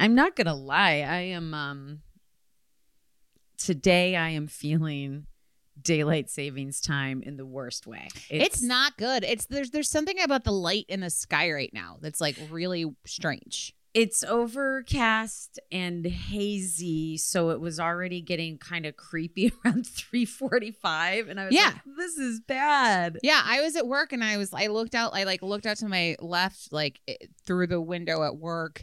I'm not gonna lie. I am um today I am feeling daylight savings time in the worst way. It's, not good. It's there's there's something about the light in the sky right now that's like really strange. It's overcast and hazy, so it was already getting kind of creepy around 3:45 and I was Yeah. like this is bad. Yeah, I was at work and I was I looked out I like looked out to my left like i- through the window at work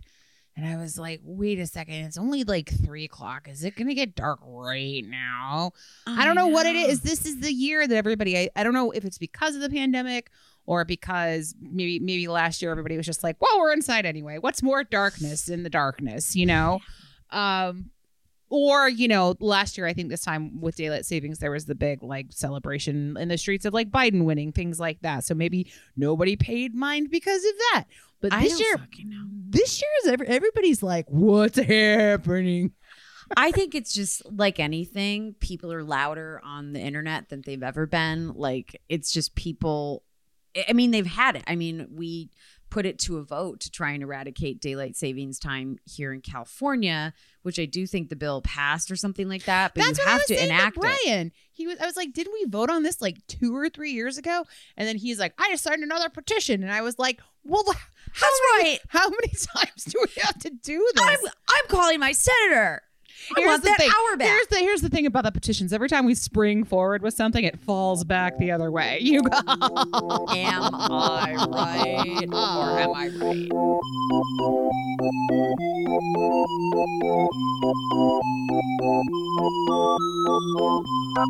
and I was like, wait a second, it's only like three o'clock. Is it gonna get dark right now? I don't know, what it is. This is the year that everybody I, I don't know if it's because of the pandemic or because maybe maybe last year everybody was just like, well, we're inside anyway. What's more darkness in the darkness, you know? Um or you know last year i think this time with daylight savings there was the big like celebration in the streets of like biden winning things like that so maybe nobody paid mind because of that but I this year this year is every, everybody's like what's happening I think it's just like anything, people are louder on the internet than they've ever been. Like it's just people I mean, they've had it. I mean, we put it to a vote to try and eradicate daylight savings time here in California, which I do think the bill passed or something like that. But that's you have to enact to it. Brian. He was. I was like, didn't we vote on this like two or three years ago? And then he's like, I just signed another petition, and I was like, well, how many, right. How many times do we have to do this? I'm, I'm calling my senator. Here's the thing. hour back. Here's the here's the thing about the petitions. Every time we spring forward with something, it falls back the other way. You go. am I right or am I right? Oh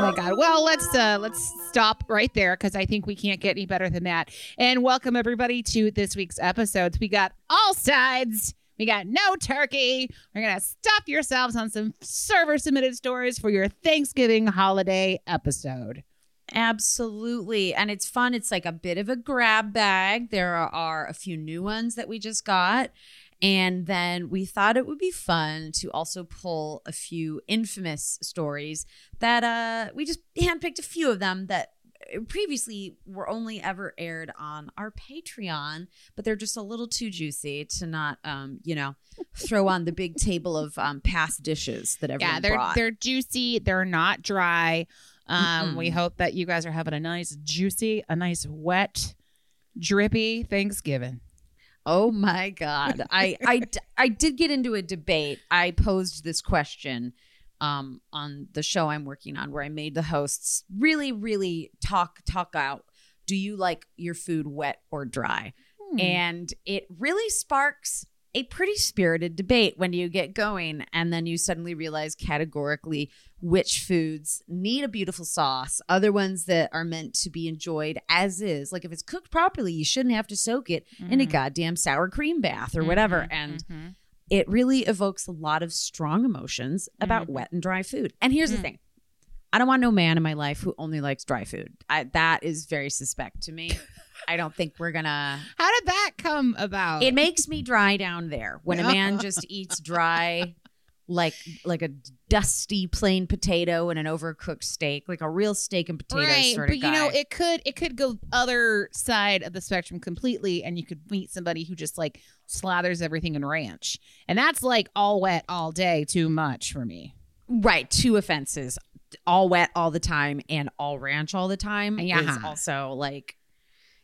my god. Well, let's uh let's stop right there because I think we can't get any better than that. And welcome everybody to this week's episodes. We got all sides. We got no turkey. We're gonna stuff yourselves on some server submitted stories for your Thanksgiving holiday episode. Absolutely. And it's fun. It's like a bit of a grab bag. There are a few new ones that we just got. And then we thought it would be fun to also pull a few infamous stories that uh, we just handpicked a few of them that previously were only ever aired on our Patreon, but they're just a little too juicy to not, um, you know, throw on the big table of um, past dishes that everyone yeah, they're brought. they're juicy. They're not dry. Um, Mm-mm. we hope that you guys are having a nice juicy, a nice wet, drippy Thanksgiving. Oh my God. I, I, I did get into a debate. I posed this question um, on the show I'm working on where I made the hosts really, really talk, talk out. Do you like your food wet or dry? Hmm. And it really sparks a pretty spirited debate when you get going. And then you suddenly realize categorically which foods need a beautiful sauce, other ones that are meant to be enjoyed as is. Like if it's cooked properly, you shouldn't have to soak it in a Mhm. goddamn sour cream bath or whatever. Mhm, And mhm. it really evokes a lot of strong emotions about Mhm. wet and dry food. And here's Mm. the thing. I don't want no man in my life who only likes dry food. I, that is very suspect to me. I don't think we're gonna. How did that come about? It makes me dry down there when a man just eats dry, like like a dusty plain potato and an overcooked steak, like a real steak and potatoes right, sort but of you know, it could it could go other side of the spectrum completely, and you could meet somebody who just like slathers everything in ranch, and that's like all wet all day, too much for me. right, two offenses. all wet all the time and all ranch all the time is Yeah. also like,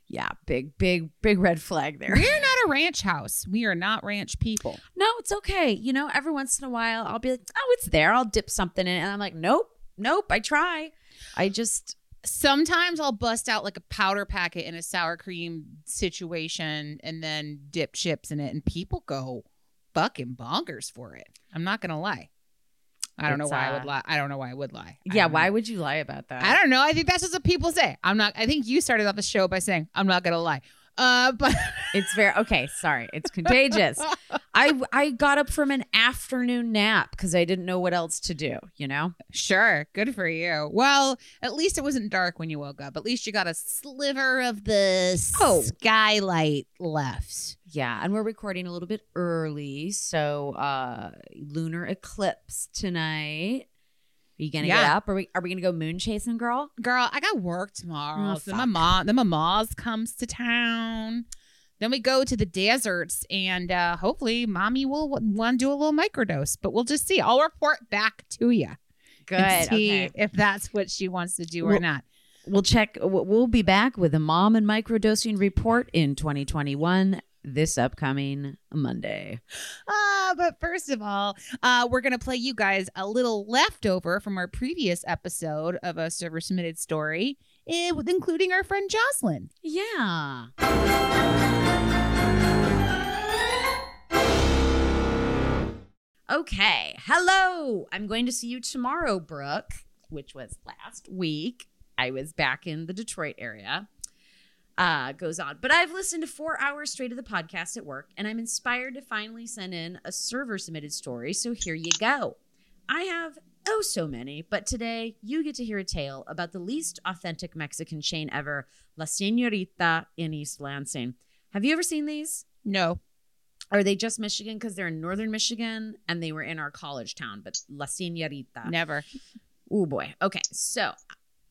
yeah, big, big, big red flag there. We're not a ranch house. We are not ranch people. No, it's okay. You know, every once in a while, I'll be like, oh, it's there. I'll dip something in it. And I'm like, nope, nope, I try. I just, Sometimes I'll bust out like a powder packet in a sour cream situation and then dip chips in it, and people go fucking bonkers for it. I'm not gonna lie. I don't know It's, why I uh, would lie. I don't know why I would lie. Yeah, why know. would you lie about that? I don't know. I think that's just what people say. I'm not. I think you started off the show by saying I'm not gonna lie. Uh, but It's very, okay, sorry. It's contagious. I, I got up from an afternoon nap because I didn't know what else to do, you know? sure, good for you. Well, at least it wasn't dark when you woke up. At least you got a sliver of the Oh. skylight left. Yeah, and we're recording a little bit early, so uh lunar eclipse tonight. Are you gonna get up? Are we are we gonna go moon chasing, girl? Girl, I got work tomorrow. Oh, so my mom, then my mom's comes to town. Then we go to the deserts, and uh, hopefully, mommy will want to do a little microdose. But we'll just see. I'll report back to you Good. see Okay. if that's what she wants to do or Well- not. We'll check. we'll- be back with a mom and microdosing report in 2021 this upcoming Monday. Uh, but first of all, uh, we're gonna play you guys a little leftover from our previous episode of a server submitted story, including our friend Jocelyn. Yeah. Okay. Hello. I'm going to see you tomorrow, Brooke, which was last week. I was back in the Detroit area. Uh, goes on. But I've listened to four hours straight of the podcast at work, and I'm inspired to finally send in a server submitted story. So here you go. I have oh so many, but today you get to hear a tale about the least authentic Mexican chain ever, La Senorita in East Lansing. Have you ever seen these? No, Are they just Michigan because they're in northern Michigan and they were in our college town? But La Senorita. never. Oh boy. Okay. So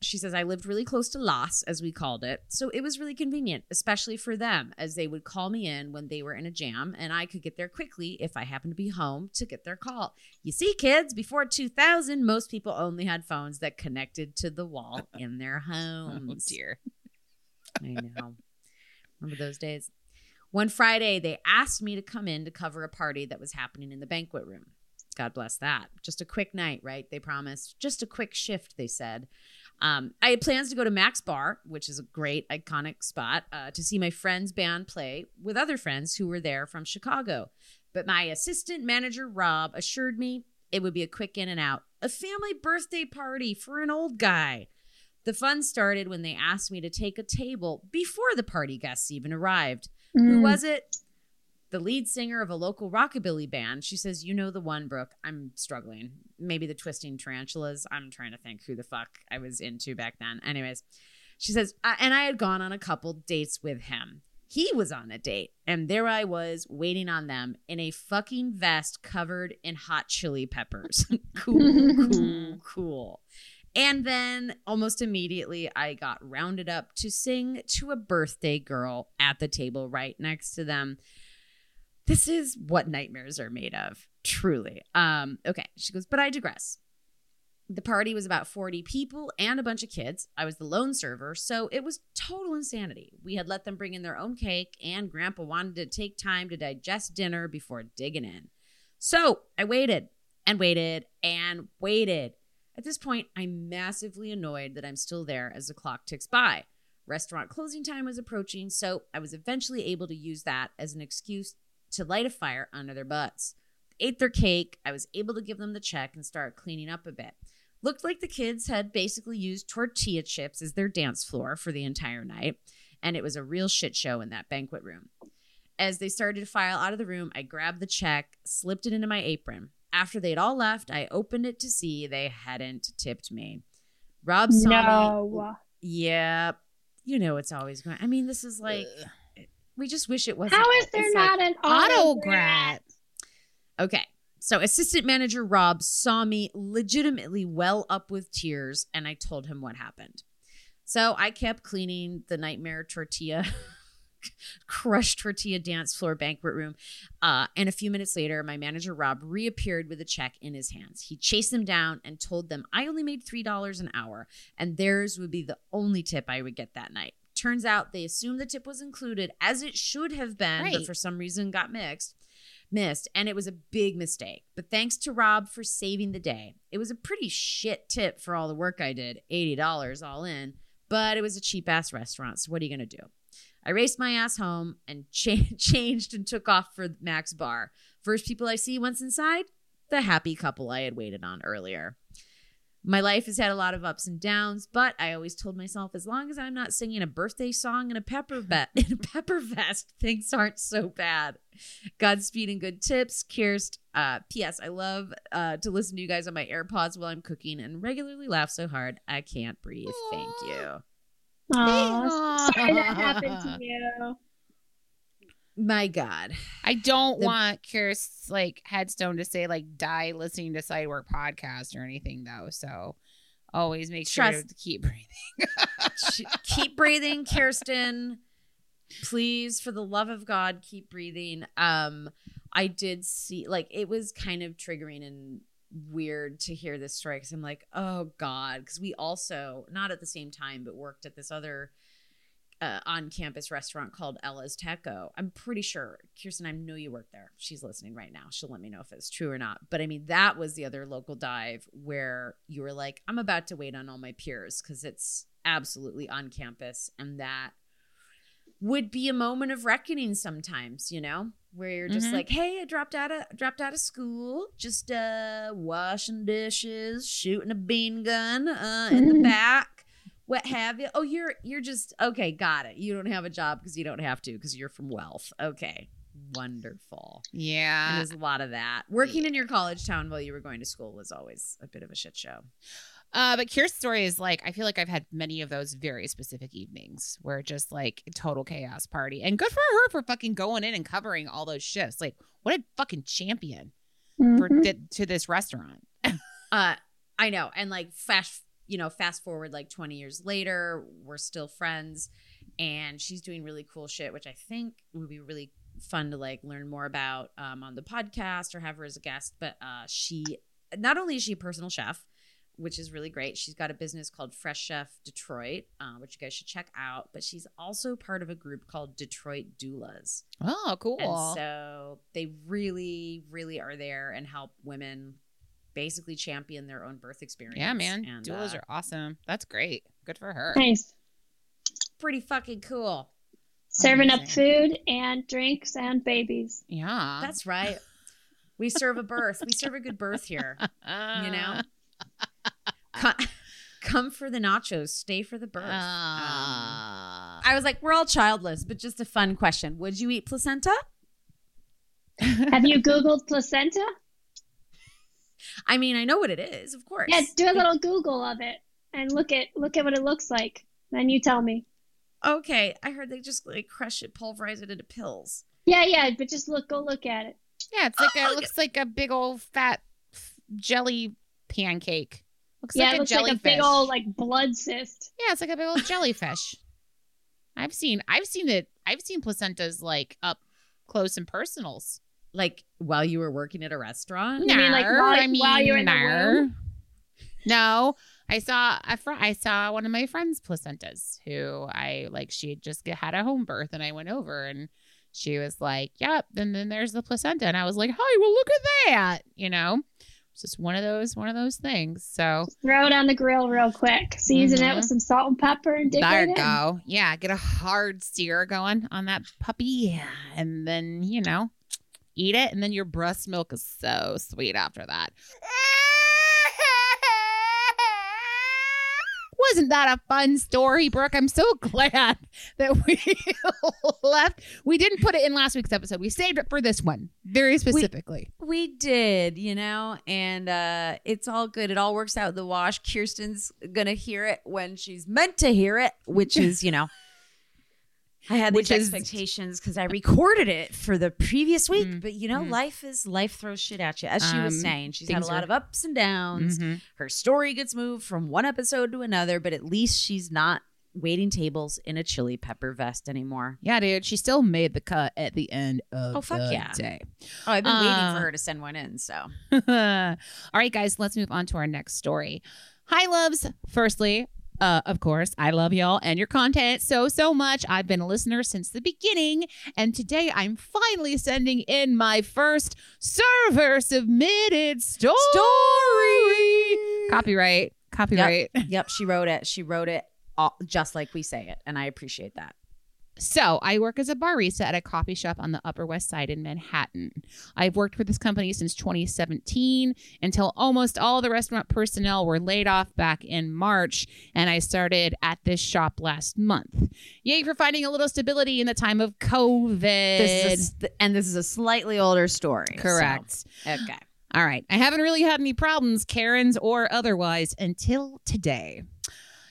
she says, I lived really close to Las, as we called it. So it was really convenient, especially for them, as they would call me in when they were in a jam and I could get there quickly if I happened to be home to get their call. You see, kids, before 2000, most people only had phones that connected to the wall in their oh, homes. Oh dear. I know. Remember those days? One Friday, they asked me to come in to cover a party that was happening in the banquet room. God bless that. Just a quick night, right? They promised. Just a quick shift, they said. Um, I had plans to go to Mac's Bar, which is a great, iconic spot, uh, to see my friend's band play with other friends who were there from Chicago. But my assistant manager, Rob, assured me it would be a quick in and out, a family birthday party for an old guy. The fun started when they asked me to take a table before the party guests even arrived. Who was it? The lead singer of a local rockabilly band. She says, You know the one, Brooke. I'm struggling. Maybe the Twisting Tarantulas. I'm trying to think who the fuck I was into back then. Anyways, she says, And I had gone on a couple dates with him. He was on a date, and there I was waiting on them in a fucking vest covered in hot chili peppers. cool, cool, cool. And then almost immediately, I got rounded up to sing to a birthday girl at the table right next to them. This is what nightmares are made of, truly. Um, okay, she goes, but I digress. The party was about 40 people and a bunch of kids. I was the lone server, so it was total insanity. We had let them bring in their own cake, and Grandpa wanted to take time to digest dinner before digging in. So I waited and waited and waited. At this point, I'm massively annoyed that I'm still there as the clock ticks by. Restaurant closing time was approaching, so I was eventually able to use that as an excuse to light a fire under their butts. Ate their cake. I was able to give them the check and start cleaning up a bit. Looked like the kids had basically used tortilla chips as their dance floor for the entire night, and it was a real shit show in that banquet room. As they started to file out of the room, I grabbed the check, slipped it into my apron. After they'd all left, I opened it to see they hadn't tipped me. Rob saw me. No. Yep. You know it's always going. I mean, this is like we just wish it wasn't. How is there it's like- not an Autograt. Okay. So assistant manager Rob saw me legitimately well up with tears and I told him what happened. So I kept cleaning the nightmare tortilla crushed tortilla dance floor banquet room. Uh, and a few minutes later, my manager Rob reappeared with a check in his hands. He chased them down and told them I only made $3 an hour and theirs would be the only tip I would get that night. Turns out they assumed the tip was included, as it should have been, but for some reason got mixed. Missed, and it was a big mistake. But thanks to Rob for saving the day. It was a pretty shit tip for all the work I did $80 all in, but it was a cheap ass restaurant. So, what are you going to do? I raced my ass home and cha- changed and took off for Mac's bar. First people I see once inside, the happy couple I had waited on earlier. My life has had a lot of ups and downs, but I always told myself as long as I'm not singing a birthday song in a pepper vet in a pepper vest, things aren't so bad. Godspeed and good tips, Kirst. Uh, P.S. I love uh, to listen to you guys on my AirPods while I'm cooking and regularly laugh so hard I can't breathe. Thank you. Aw, sorry that happened to you. My God. I don't The- want Kirst's like headstone to say like die listening to Sidework podcast or anything though. So always make sure Trust- to keep breathing. Keep breathing, Kirsten. Please, for the love of God, keep breathing. Um, I did see like it was kind of triggering and weird to hear this story because I'm like, oh God, because we also not at the same time, but worked at this other uh, on-campus restaurant called El Azteco. I'm pretty sure, Kirsten, I know you work there. She's listening right now. She'll let me know if it's true or not. But I mean, that was the other local dive where you were like, I'm about to wait on all my peers because it's absolutely on campus, and that would be a moment of reckoning sometimes, you know, where you're just Mhm. like, "Hey, I dropped out of dropped out of school, just uh washing dishes, shooting a bean gun uh in the back, what have you? Oh, you're you're just okay, got it. You don't have a job because you don't have to because you're from wealth. Okay, wonderful. And yeah. there's a lot of that. Working in your college town while you were going to school was always a bit of a shit show. Uh, but Kirst's story is like I feel like I've had many of those very specific evenings where just like total chaos party. And good for her for fucking going in and covering all those shifts. Like what a fucking champion for Mhm. di- to this restaurant. Uh, I know, and like fast, you know, fast forward like 20 years later, we're still friends, and she's doing really cool shit, which I think would be really fun to like learn more about um, on the podcast or have her as a guest. But uh, she, not only is she a personal chef, which is really great. She's got a business called Fresh Chef Detroit, uh, which you guys should check out. But she's also part of a group called Detroit Doulas. Oh, cool. And so they really, really are there and help women basically champion their own birth experience. yeah, man. And, Doulas uh, are awesome. That's great. Good for her. Nice. pretty fucking cool. Serving up food and drinks and babies. Yeah. That's right. We serve a birth. We serve a good birth here. uh, You know? Come, come for the nachos, stay for the birth. Um, Uh, I was like, we're all childless, but just a fun question. Would you eat placenta? Have you Googled placenta? I mean, I know what it is, of course. Yeah, do a little Google of it and look at look at what it looks like. Then you tell me. Okay, I heard they just like crush it, pulverize it into pills. Yeah, yeah, but just look, go look at it. yeah, it's like Oh, a, it looks like a big old fat jelly pancake. Looks yeah, like it a looks jellyfish. like a big old like blood cyst. Yeah, it's like a big old jellyfish. I've seen I've seen it I've seen placentas like up close and personals. Like while you were working at a restaurant? You mean, like, while- I mean, while you're in the room? No, I saw a fr- I saw one of my friends' placentas who I like. She had just had a home birth, and I went over and she was like, "Yep." And then there's the placenta, and I was like, "Hi, well, look at that!" You know, it's just one of those one of those things. So Throw it on the grill real quick. Season it Mhm. with some salt and pepper and dig there right you in. go. Yeah, get a hard sear going on that puppy, and then you know, eat it, and then your breast milk is so sweet after that. Wasn't that a fun story, Brooke? I'm so glad that we left. We didn't put it in last week's episode. We saved it for this one very specifically. We did, you know, and uh it's all good. It all works out in the wash. Kirsten's gonna hear it when she's meant to hear it, which is, you know, I had these is- expectations because I recorded it for the previous week, Mm, but you know, mm. life is life throws shit at you. As she was Um, saying, she's had a lot are- of ups and downs. Mhm. Her story gets moved from one episode to another, but at least she's not waiting tables in a chili pepper vest anymore. Yeah, dude. She still made the cut at the end of Oh, fuck the yeah. day. Oh, I've been waiting Uh, for her to send one in. So All right, guys, let's move on to our next story. Hi, loves. Firstly, uh, of course, I love y'all and your content so, so much. I've been a listener since the beginning, and today I'm finally sending in my first server submitted story. Copyright. Copyright. yep, she wrote it. She wrote it all, just like we say it, and I appreciate that. So, I work as a barista at a coffee shop on the Upper West Side in Manhattan. I've worked for this company since 2017 until almost all the restaurant personnel were laid off back in March, and I started at this shop last month. Yay for finding a little stability in the time of COVID. This is and this is a slightly older story. so- Correct. okay. All right. I haven't really had any problems, Karens or otherwise, until today.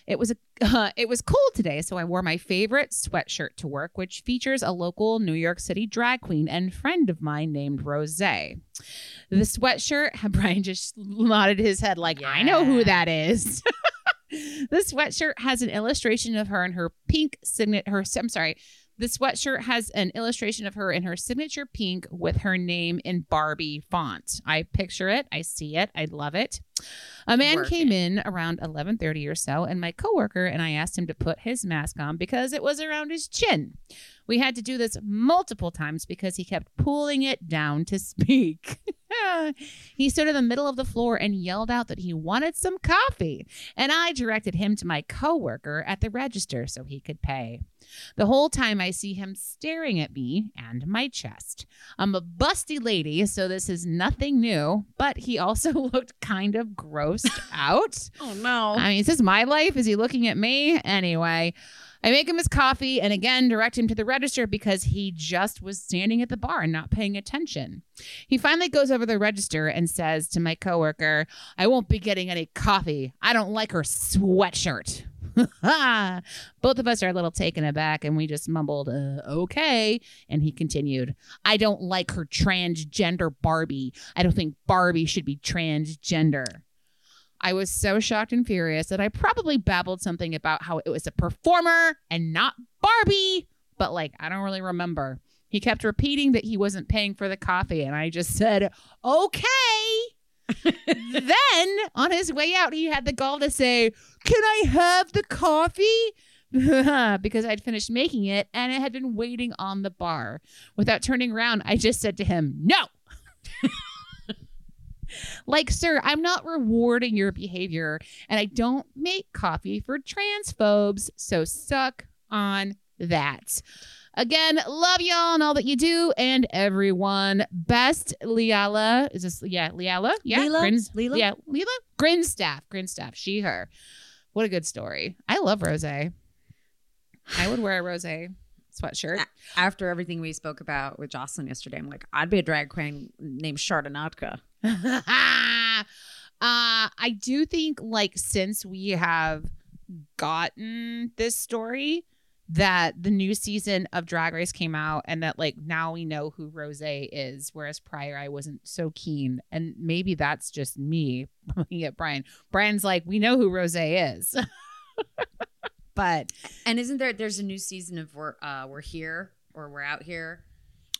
It was a uh, it was cold today, so I wore my favorite sweatshirt to work, which features a local New York City drag queen and friend of mine named Rose. The sweatshirt, Brian just nodded his head like, I know who that is. the sweatshirt has an illustration of her in her pink signet. Her, I'm sorry. The sweatshirt has an illustration of her in her signature pink with her name in Barbie font. I picture it. I see it. I love it. A man Work came in around 11:30 or so and my coworker and I asked him to put his mask on because it was around his chin. We had to do this multiple times because he kept pulling it down to speak. he stood in the middle of the floor and yelled out that he wanted some coffee, and I directed him to my coworker at the register so he could pay. The whole time I see him staring at me and my chest. I'm a busty lady, so this is nothing new, but he also looked kind of grossed out. Oh no. I mean, is this my life? Is he looking at me? Anyway, I make him his coffee and again direct him to the register because he just was standing at the bar and not paying attention. He finally goes over the register and says to my coworker, I won't be getting any coffee. I don't like her sweatshirt. Both of us are a little taken aback and we just mumbled, uh, okay. And he continued, I don't like her transgender Barbie. I don't think Barbie should be transgender. I was so shocked and furious that I probably babbled something about how it was a performer and not Barbie, but like, I don't really remember. He kept repeating that he wasn't paying for the coffee, and I just said, okay. then on his way out, he had the gall to say, Can I have the coffee? because I'd finished making it and it had been waiting on the bar. Without turning around, I just said to him, No. like, sir, I'm not rewarding your behavior and I don't make coffee for transphobes. So suck on that. Again, love y'all and all that you do and everyone. Best Liala. Is this yeah, Liala? Yeah. Leela? Grins, Leela? Yeah, Leela? Grinstaff. Grinstaff. She, her. What a good story. I love Rose. I would wear a Rose sweatshirt. After everything we spoke about with Jocelyn yesterday, I'm like, I'd be a drag queen named Chardonnatka. uh, I do think like since we have gotten this story that the new season of Drag Race came out and that like now we know who Rose is, whereas prior I wasn't so keen. And maybe that's just me looking at Brian. Brian's like, we know who Rose is. but And isn't there? There's a new season of We're uh, We're Here or We're Out Here.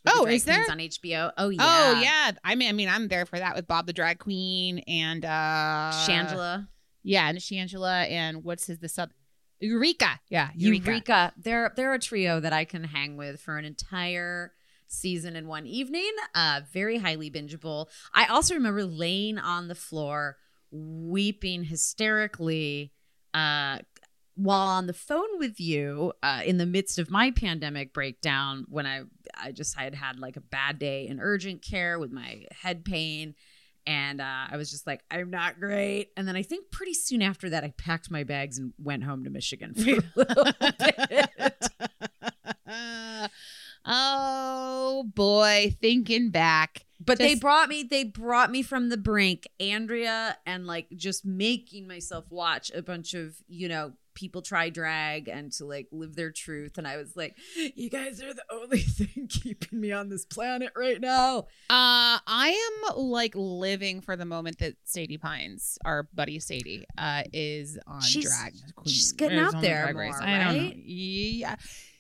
with the Oh, is there? on HBO? Oh yeah. oh yeah. I mean I mean I'm there for that with Bob the Drag Queen and uh Shangela, Yeah, and Shangela and what's his the sub Eureka. Yeah, Eureka. Eureka. They're they're a trio that I can hang with for an entire season in one evening. Uh, very highly bingeable. I also remember laying on the floor, weeping hysterically. Uh, while on the phone with you uh, in the midst of my pandemic breakdown when i i just had had like a bad day in urgent care with my head pain and uh, i was just like i'm not great and then i think pretty soon after that i packed my bags and went home to michigan for a little bit oh boy, thinking back. But they brought me they brought me from the brink, Andrea, and like just making myself watch a bunch of, you know, people try drag and to like live their truth. And I was like, you guys are the only thing keeping me on this planet right now. Uh, I am like living for the moment that Sadie Pines, our buddy Sadie, uh, is on She's- drag. Queen, she's getting out there more, I don't know. Yeah.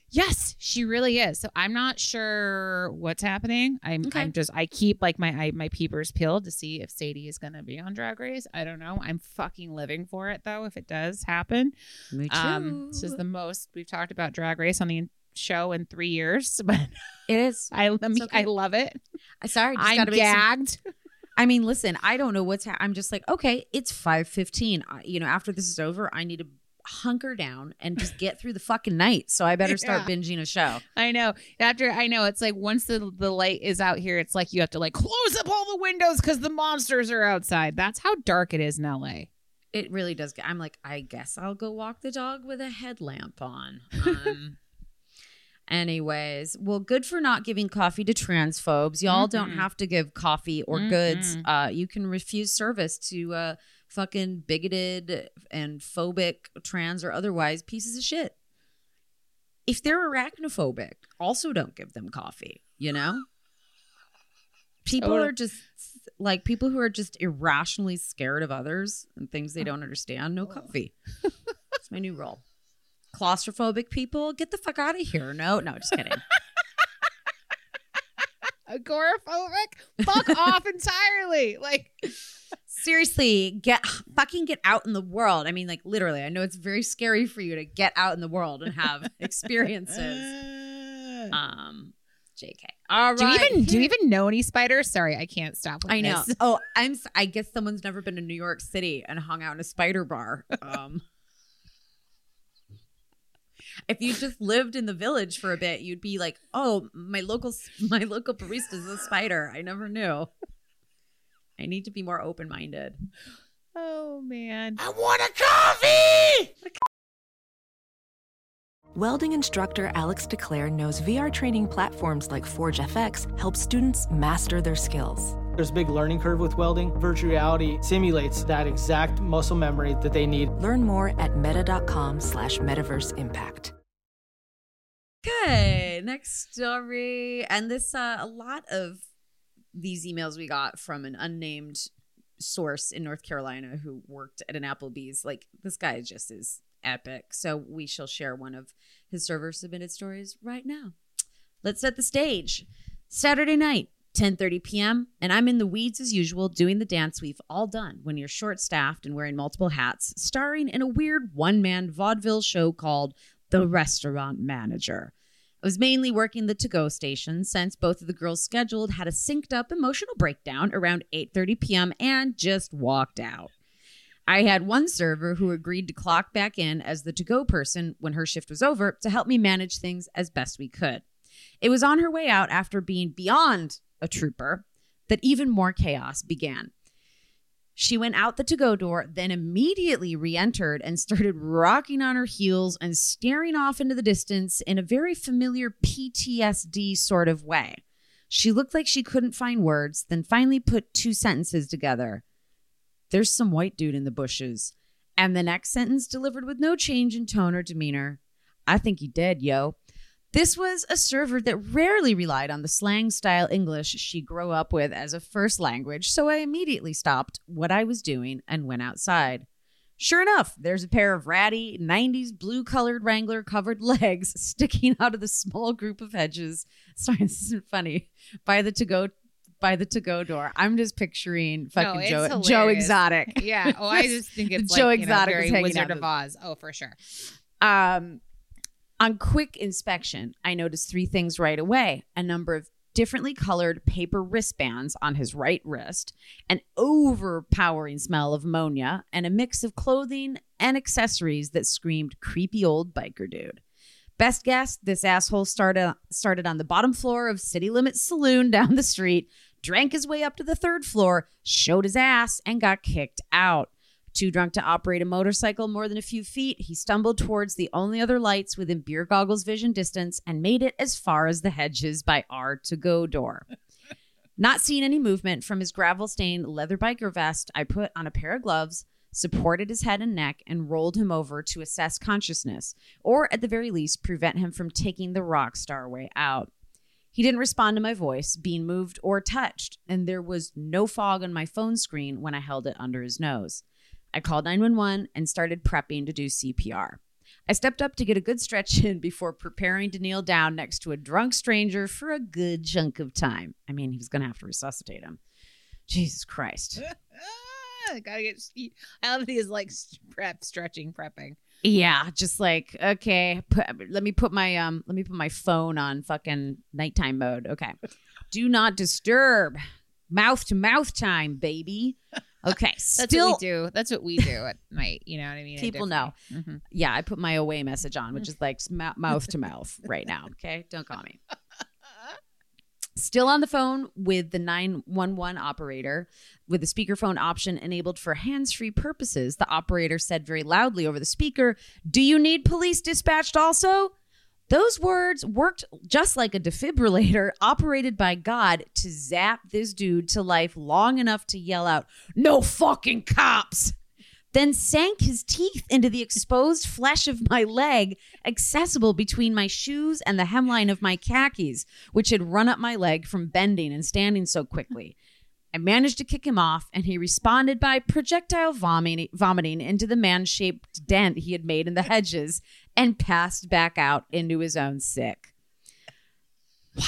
Yes, she really is. So I'm not sure what's happening. I'm Okay. I'm just I keep like my I, my peepers peeled to see if Sadie is gonna be on Drag Race. I don't know. I'm fucking living for it though. If it does happen, Me too. um, this is the most we've talked about Drag Race on the show in three years. But it is. I let me, okay. I love it. I sorry, just I'm gotta make some- gagged. I mean, listen, I don't know what's. Ha- I'm just like, okay, it's five fifteen. You know, after this is over, I need to hunker down and just get through the fucking night. So I better start Yeah. binging a show. I know. After I know, it's like once the the light is out here, it's like you have to like close up all the windows because the monsters are outside. That's how dark it is in LA. It really does get. I'm like, I guess I'll go walk the dog with a headlamp on. Um, anyways, well, good for not giving coffee to transphobes. Y'all don't have to give coffee or goods. Mm-mm. Uh, you can refuse service to uh, fucking bigoted and phobic trans or otherwise pieces of shit. If they're arachnophobic, also don't give them coffee. You know. People Totally. are just like people who are just irrationally scared of others and things they don't understand. No coffee. That's my new role. Claustrophobic people, get the fuck out of here. No, no, just kidding. Agoraphobic? Fuck off entirely. Like Seriously, get fucking get out in the world. I mean, like literally. I know it's very scary for you to get out in the world and have experiences. Um, JK. All right. do you even do you even know any spiders? Sorry, I can't stop. I know. this. Oh, I'm. I guess someone's never been to New York City and hung out in a spider bar. Um, if you just lived in the village for a bit, you'd be like, "Oh, my local my local barista is a spider. I never knew." I need to be more open minded. Oh man. I want a coffee! Welding instructor Alex DeClaire knows VR training platforms like Forge FX help students master their skills. There's a big learning curve with welding. Virtual reality simulates that exact muscle memory that they need. Learn more at meta.com slash metaverse impact. Okay, next story. And this uh a lot of these emails we got from an unnamed source in North Carolina who worked at an Applebee's. Like this guy just is epic. So we shall share one of his server submitted stories right now. Let's set the stage. Saturday night, 10:30 p.m., and I'm in the weeds as usual doing the dance we've all done when you're short-staffed and wearing multiple hats, starring in a weird one-man vaudeville show called The Restaurant Manager. Was mainly working the to-go station since both of the girls scheduled had a synced up emotional breakdown around 8:30 p.m. and just walked out. I had one server who agreed to clock back in as the to-go person when her shift was over to help me manage things as best we could. It was on her way out after being beyond a trooper that even more chaos began. She went out the to go door, then immediately re entered and started rocking on her heels and staring off into the distance in a very familiar PTSD sort of way. She looked like she couldn't find words, then finally put two sentences together. There's some white dude in the bushes. And the next sentence delivered with no change in tone or demeanor. I think he dead, yo. This was a server that rarely relied on the slang style English she grew up with as a first language, so I immediately stopped what I was doing and went outside. Sure enough, there's a pair of ratty 90s blue colored Wrangler covered legs sticking out of the small group of hedges. Sorry, this isn't funny. By the to go by the to go door. I'm just picturing fucking it's Joe Joe. Exotic. Yeah. Oh, I just think it's Joe like, you know, Exotic very Wizard of- Oz. Oh, for sure. Um, on quick inspection, I noticed three things right away a number of differently colored paper wristbands on his right wrist, an overpowering smell of ammonia, and a mix of clothing and accessories that screamed creepy old biker dude. Best guess, this asshole started started on the bottom floor of City Limits Saloon down the street, drank his way up to the third floor, showed his ass, and got kicked out. Too drunk to operate a motorcycle more than a few feet, he stumbled towards the only other lights within beer goggles vision distance and made it as far as the hedges by our to go door. Not seeing any movement from his gravel stained leather biker vest, I put on a pair of gloves, supported his head and neck, and rolled him over to assess consciousness, or at the very least, prevent him from taking the rock star way out. He didn't respond to my voice, being moved or touched, and there was no fog on my phone screen when I held it under his nose. I called 911 and started prepping to do CPR. I stepped up to get a good stretch in before preparing to kneel down next to a drunk stranger for a good chunk of time. I mean, he was going to have to resuscitate him. Jesus Christ. Gotta get. I love that he's like prep, stretching, prepping. Yeah, just like okay, put, let me put my um let me put my phone on fucking nighttime mode. Okay. Do not disturb. Mouth to mouth time, baby. Okay. That's still what we do. That's what we do at night. You know what I mean? People know. Mhm. Yeah, I put my away message on, which is like mou- mouth to mouth right now. Okay, don't call me. Still on the phone with the 911 operator with the speakerphone option enabled for hands free purposes. The operator said very loudly over the speaker, Do you need police dispatched also? Those words worked just like a defibrillator operated by God to zap this dude to life long enough to yell out, No fucking cops! then sank his teeth into the exposed flesh of my leg, accessible between my shoes and the hemline of my khakis, which had run up my leg from bending and standing so quickly. I managed to kick him off, and he responded by projectile vomiting, vomiting into the man shaped dent he had made in the hedges and passed back out into his own sick. Wow.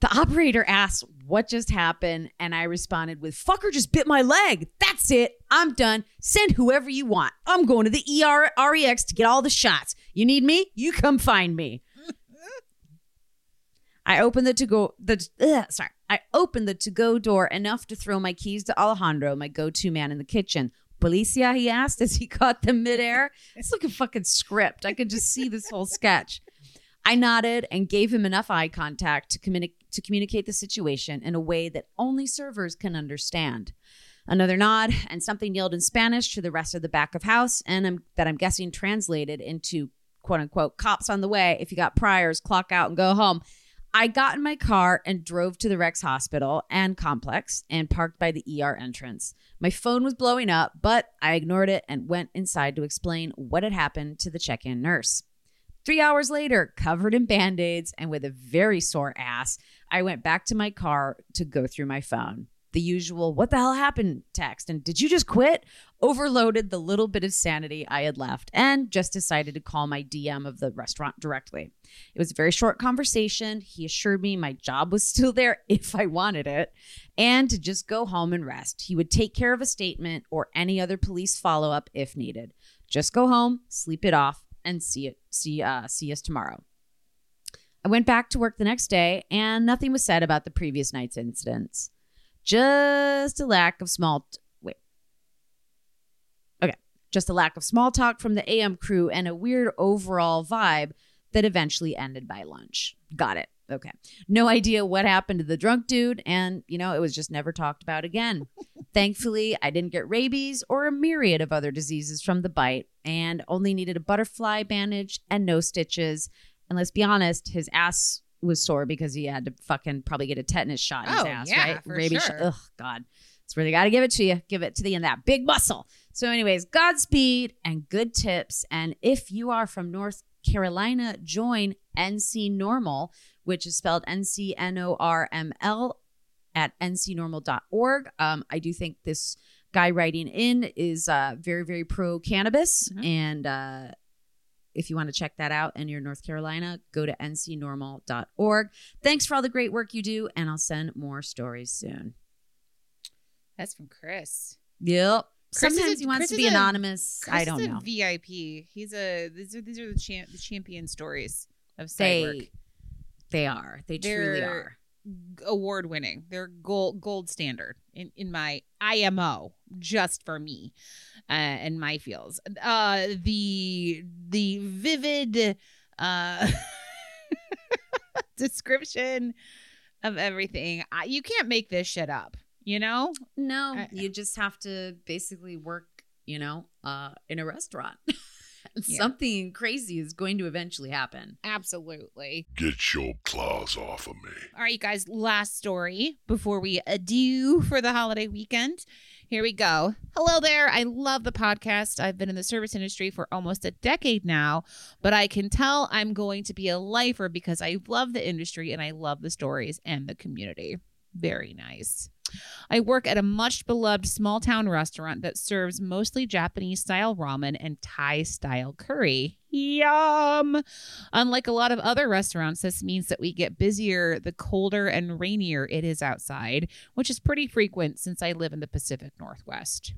The operator asked what just happened, and I responded with, Fucker just bit my leg. That's it. I'm done. Send whoever you want. I'm going to the ER REX to get all the shots. You need me? You come find me. I opened the to go the ugh, sorry. I opened the to go door enough to throw my keys to Alejandro, my go to man in the kitchen. Policia, he asked as he caught them midair. It's like a fucking script. I could just see this whole sketch. I nodded and gave him enough eye contact to, communi- to communicate the situation in a way that only servers can understand. Another nod and something yelled in Spanish to the rest of the back of house, and I'm, that I'm guessing translated into quote unquote cops on the way. If you got priors, clock out and go home. I got in my car and drove to the Rex Hospital and complex and parked by the ER entrance. My phone was blowing up, but I ignored it and went inside to explain what had happened to the check in nurse. Three hours later, covered in band aids and with a very sore ass, I went back to my car to go through my phone. The usual, what the hell happened text, and did you just quit? Overloaded the little bit of sanity I had left and just decided to call my DM of the restaurant directly. It was a very short conversation. He assured me my job was still there if I wanted it and to just go home and rest. He would take care of a statement or any other police follow up if needed. Just go home, sleep it off, and see it see uh see us tomorrow. I went back to work the next day and nothing was said about the previous night's incidents. Just a lack of small. Just a lack of small talk from the AM crew and a weird overall vibe that eventually ended by lunch. Got it. Okay. No idea what happened to the drunk dude and you know, it was just never talked about again. Thankfully, I didn't get rabies or a myriad of other diseases from the bite and only needed a butterfly bandage and no stitches. And let's be honest, his ass was sore because he had to fucking probably get a tetanus shot in his Oh, ass, yeah, right? for Rabies sure. shot. Ugh, God. That's where they got to give it to you. Give it to the end that big muscle. So, anyways, Godspeed and good tips. And if you are from North Carolina, join NC NORML, which is spelled N C N O R M L at ncnorml.org. Um, I do think this guy writing in is uh, very, very pro cannabis. Mhm. And uh, if you want to check that out and you're North Carolina, go to ncnorml.org. Thanks for all the great work you do, and I'll send more stories soon. That's from Chris. Yep. Chris Sometimes a- he wants Chris to be a- anonymous. Chris I don't know. VIP. He's a these are these are the, champ, the champion stories of work. They, they are. They truly They're- are. award winning. They're gold gold standard in in my IMO just for me uh, and my fields. Uh, the the vivid uh, description of everything. I, you can't make this shit up. You know, No, I- you just have to basically work, you know, uh, in a restaurant Yeah. something crazy is going to eventually happen. Absolutely. Get your claws off of me. All right, you guys, last story before we adieu for the holiday weekend. Here we go. Hello there. I love the podcast. I've been in the service industry for almost a decade now, but I can tell I'm going to be a lifer because I love the industry and I love the stories and the community. Very nice. I work at a much beloved small town restaurant that serves mostly Japanese style ramen and Thai style curry. Yum! Unlike a lot of other restaurants, this means that we get busier the colder and rainier it is outside, which is pretty frequent since I live in the Pacific Northwest.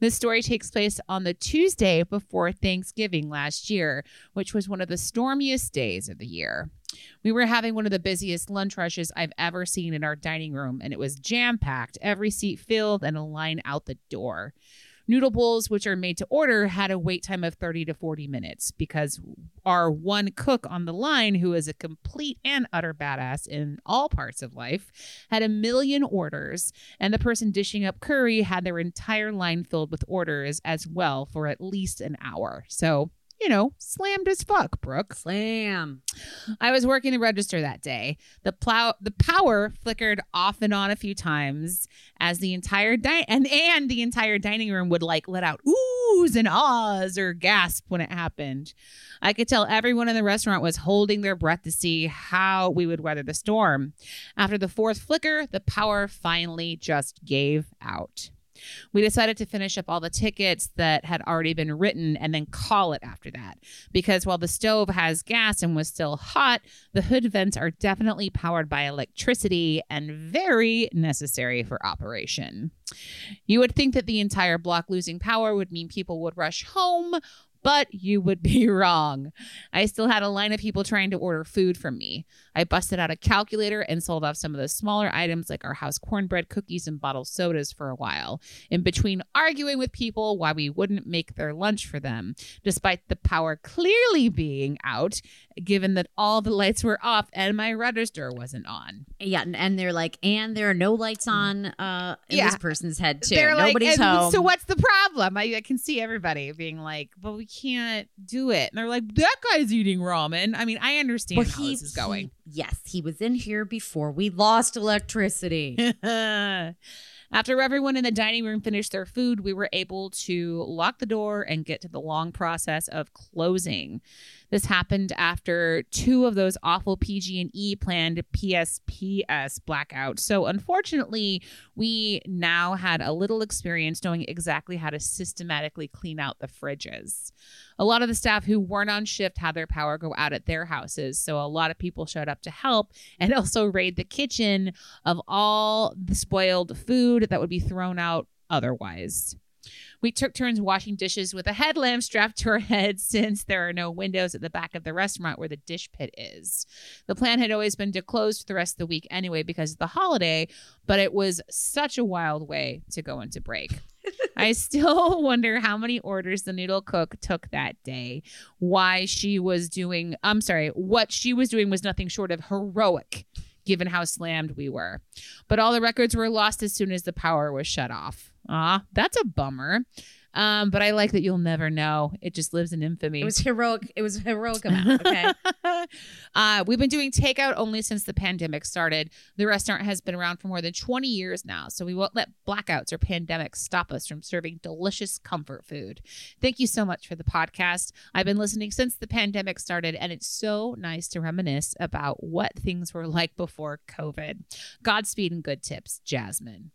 This story takes place on the Tuesday before Thanksgiving last year, which was one of the stormiest days of the year. We were having one of the busiest lunch rushes I've ever seen in our dining room, and it was jam packed, every seat filled, and a line out the door. Noodle bowls, which are made to order, had a wait time of 30 to 40 minutes because our one cook on the line, who is a complete and utter badass in all parts of life, had a million orders, and the person dishing up curry had their entire line filled with orders as well for at least an hour. So, you know, slammed as fuck, Brooke. Slam. I was working the register that day. The plow the power flickered off and on a few times as the entire di- and and the entire dining room would like let out oohs and ahs or gasp when it happened. I could tell everyone in the restaurant was holding their breath to see how we would weather the storm. After the fourth flicker, the power finally just gave out. We decided to finish up all the tickets that had already been written and then call it after that. Because while the stove has gas and was still hot, the hood vents are definitely powered by electricity and very necessary for operation. You would think that the entire block losing power would mean people would rush home, but you would be wrong. I still had a line of people trying to order food from me. I busted out a calculator and sold off some of the smaller items like our house cornbread cookies and bottled sodas for a while, in between arguing with people why we wouldn't make their lunch for them, despite the power clearly being out, given that all the lights were off and my register wasn't on. Yeah, and, and they're like, and there are no lights on uh in Yeah. this person's head too. They're Nobody's "And home. So what's the problem? I, I can see everybody being like, "But we can't do it." And they're like, "That guy's eating ramen." I mean, I understand Well, how this is going. he- yes, he was in here before we lost electricity. After everyone in the dining room finished their food, we were able to lock the door and get to the long process of closing. This happened after two of those awful PG&E planned PSPS blackouts. So unfortunately, we now had a little experience knowing exactly how to systematically clean out the fridges. A lot of the staff who weren't on shift had their power go out at their houses, so a lot of people showed up to help and also raid the kitchen of all the spoiled food that would be thrown out otherwise. We took turns washing dishes with a headlamp strapped to our heads since there are no windows at the back of the restaurant where the dish pit is. The plan had always been to close for the rest of the week anyway because of the holiday, but it was such a wild way to go into break. I still wonder how many orders the noodle cook took that day. Why she was doing, I'm sorry, what she was doing was nothing short of heroic given how slammed we were. But all the records were lost as soon as the power was shut off. Ah, that's a bummer. Um, but I like that you'll never know. It just lives in infamy. it was heroic. It was a heroic amount. Okay. uh, we've been doing takeout only since the pandemic started. The restaurant has been around for more than 20 years now, so we won't let blackouts or pandemics stop us from serving delicious comfort food. Thank you so much for the podcast. I've been listening since the pandemic started, and it's so nice to reminisce about what things were like before COVID. Godspeed and good tips, Jasmine.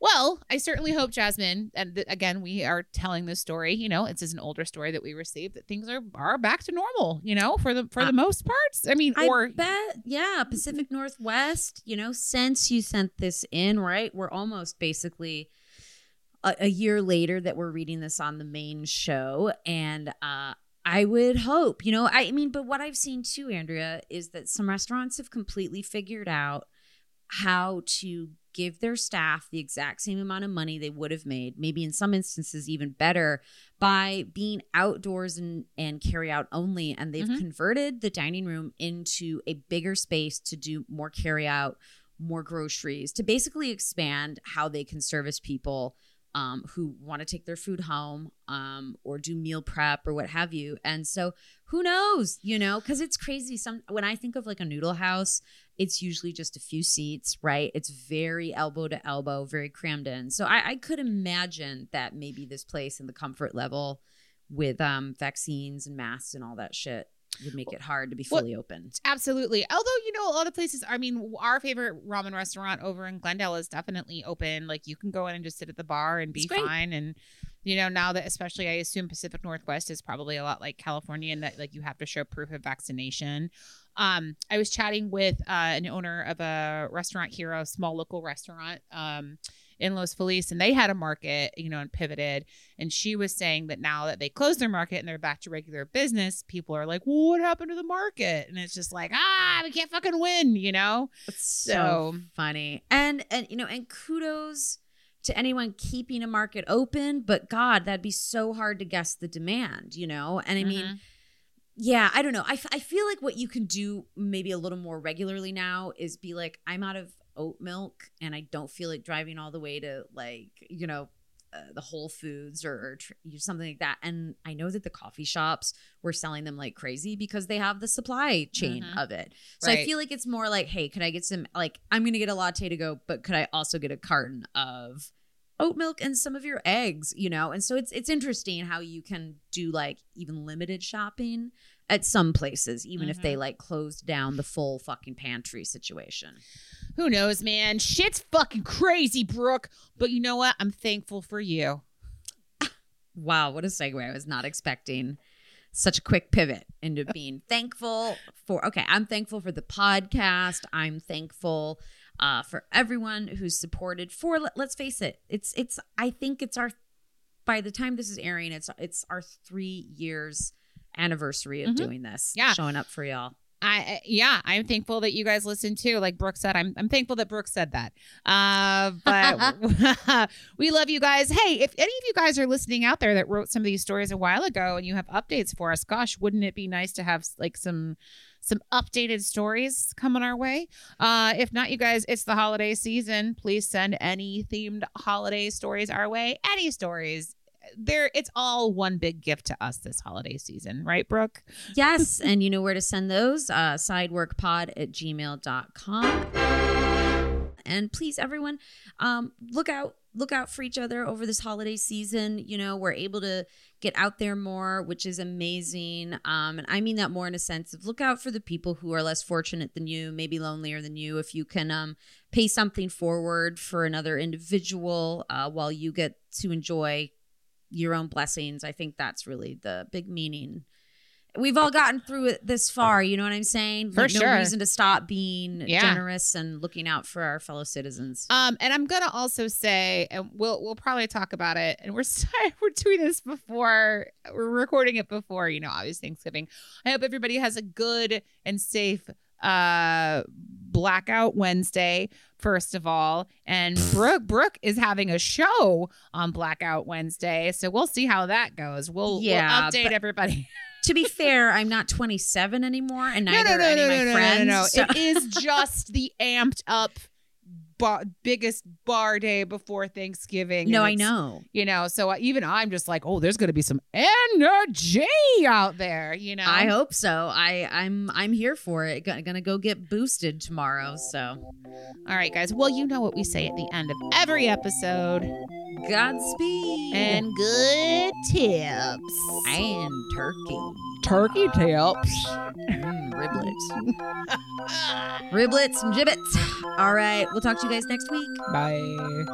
Well, I certainly hope Jasmine, and th- again, we are telling this story. You know, it's an older story that we received that things are are back to normal. You know, for the for the most parts. I mean, I or bet, yeah, Pacific Northwest. You know, since you sent this in, right? We're almost basically a, a year later that we're reading this on the main show, and uh, I would hope, you know, I mean, but what I've seen too, Andrea, is that some restaurants have completely figured out how to give their staff the exact same amount of money they would have made, maybe in some instances even better, by being outdoors and, and carry out only. And they've Mhm. converted the dining room into a bigger space to do more carry out, more groceries, to basically expand how they can service people um, who want to take their food home um, or do meal prep or what have you. And so who knows, you know, because it's crazy. Some when I think of like a noodle house, it's usually just a few seats, right? It's very elbow to elbow, very crammed in. So I, I could imagine that maybe this place and the comfort level with um, vaccines and masks and all that shit would make it hard to be Well, fully open. Absolutely. Although, you know, a lot of places, I mean, our favorite ramen restaurant over in Glendale is definitely open. Like you can go in and just sit at the bar and be fine. And, you know, now that especially I assume Pacific Northwest is probably a lot like California and that like you have to show proof of vaccination. Um, I was chatting with uh, an owner of a restaurant here, a small local restaurant. Um, in Los Feliz, and they had a market, you know, and pivoted. And she was saying that now that they closed their market and they're back to regular business, people are like, well, what happened to the market? And it's just like, ah, we can't fucking win, you know? It's so So- funny. And and you know, and kudos to anyone keeping a market open, but God, that'd be so hard to guess the demand, you know? And I mean, Mhm. yeah, I don't know. I, f- I feel like what you can do maybe a little more regularly now is be like, I'm out of oat milk and I don't feel like driving all the way to like, you know, uh, the Whole Foods or, or tr- something like that. And I know that the coffee shops were selling them like crazy because they have the supply chain Mhm. of it. So I feel like it's more like, hey, could I get some, like, I'm going to get a latte to go, but could I also get a carton of oat milk and some of your eggs, you know? And so it's it's interesting how you can do like even limited shopping at some places, even if they Mm-hmm. like closed down the full fucking pantry situation. Who knows, man? Shit's fucking crazy, Brooke. But you know what? I'm thankful for you. Wow, what a segue. I was not expecting such a quick pivot into being thankful for okay, I'm thankful for the podcast. I'm thankful uh for everyone who's supported for let, let's face it. It's it's I think it's our by the time this is airing, it's it's our 3 years anniversary of Mhm. doing this. Yeah. Showing up for y'all. I yeah, I'm thankful that you guys listen too. Like Brooke said, I'm I'm thankful that Brooke said that. Uh, but we love you guys. Hey, if any of you guys are listening out there that wrote some of these stories a while ago and you have updates for us, gosh, wouldn't it be nice to have like some some updated stories coming our way? Uh, if not, you guys, it's the holiday season. Please send any themed holiday stories our way. Any stories. There, it's all one big gift to us this holiday season, right, Brooke? Yes, and you know where to send those? Uh, sideworkpod at gmail.com. And please, everyone, um, look out look out for each other over this holiday season. You know, we're able to get out there more, which is amazing. Um, and I mean that more in a sense of look out for the people who are less fortunate than you, maybe lonelier than you. If you can um, pay something forward for another individual uh, while you get to enjoy your own blessings, I think that's really the big meaning. We've all gotten through it this far, you know what I'm saying? For Like, sure. No reason to stop being Yeah. generous and looking out for our fellow citizens. Um, and I'm gonna also say, and we'll we'll probably talk about it. And we're sorry, we're doing this before we're recording it before you know, obviously Thanksgiving. I hope everybody has a good and safe uh blackout Wednesday. First of all, and Brooke Brooke is having a show on Blackout Wednesday, so we'll see how that goes. We'll, Yeah, we'll update everybody. to be fair, I'm not 27 anymore, and No, neither no, are any no, of my no, no, friends. no, no, so- It is just the amped up bar, biggest bar day before Thanksgiving. no, I know. You know, so I- even I'm just like, oh, there's going to be some energy out there. You know, I hope so. I I'm I'm here for it. G- gonna go get boosted tomorrow. So All right, guys. Well, you know what we say at the end of every episode, Godspeed and good tips. and turkey. Turkey tips. Mm, riblets. riblets and gibbets. All right, we'll talk to you guys next week. Bye.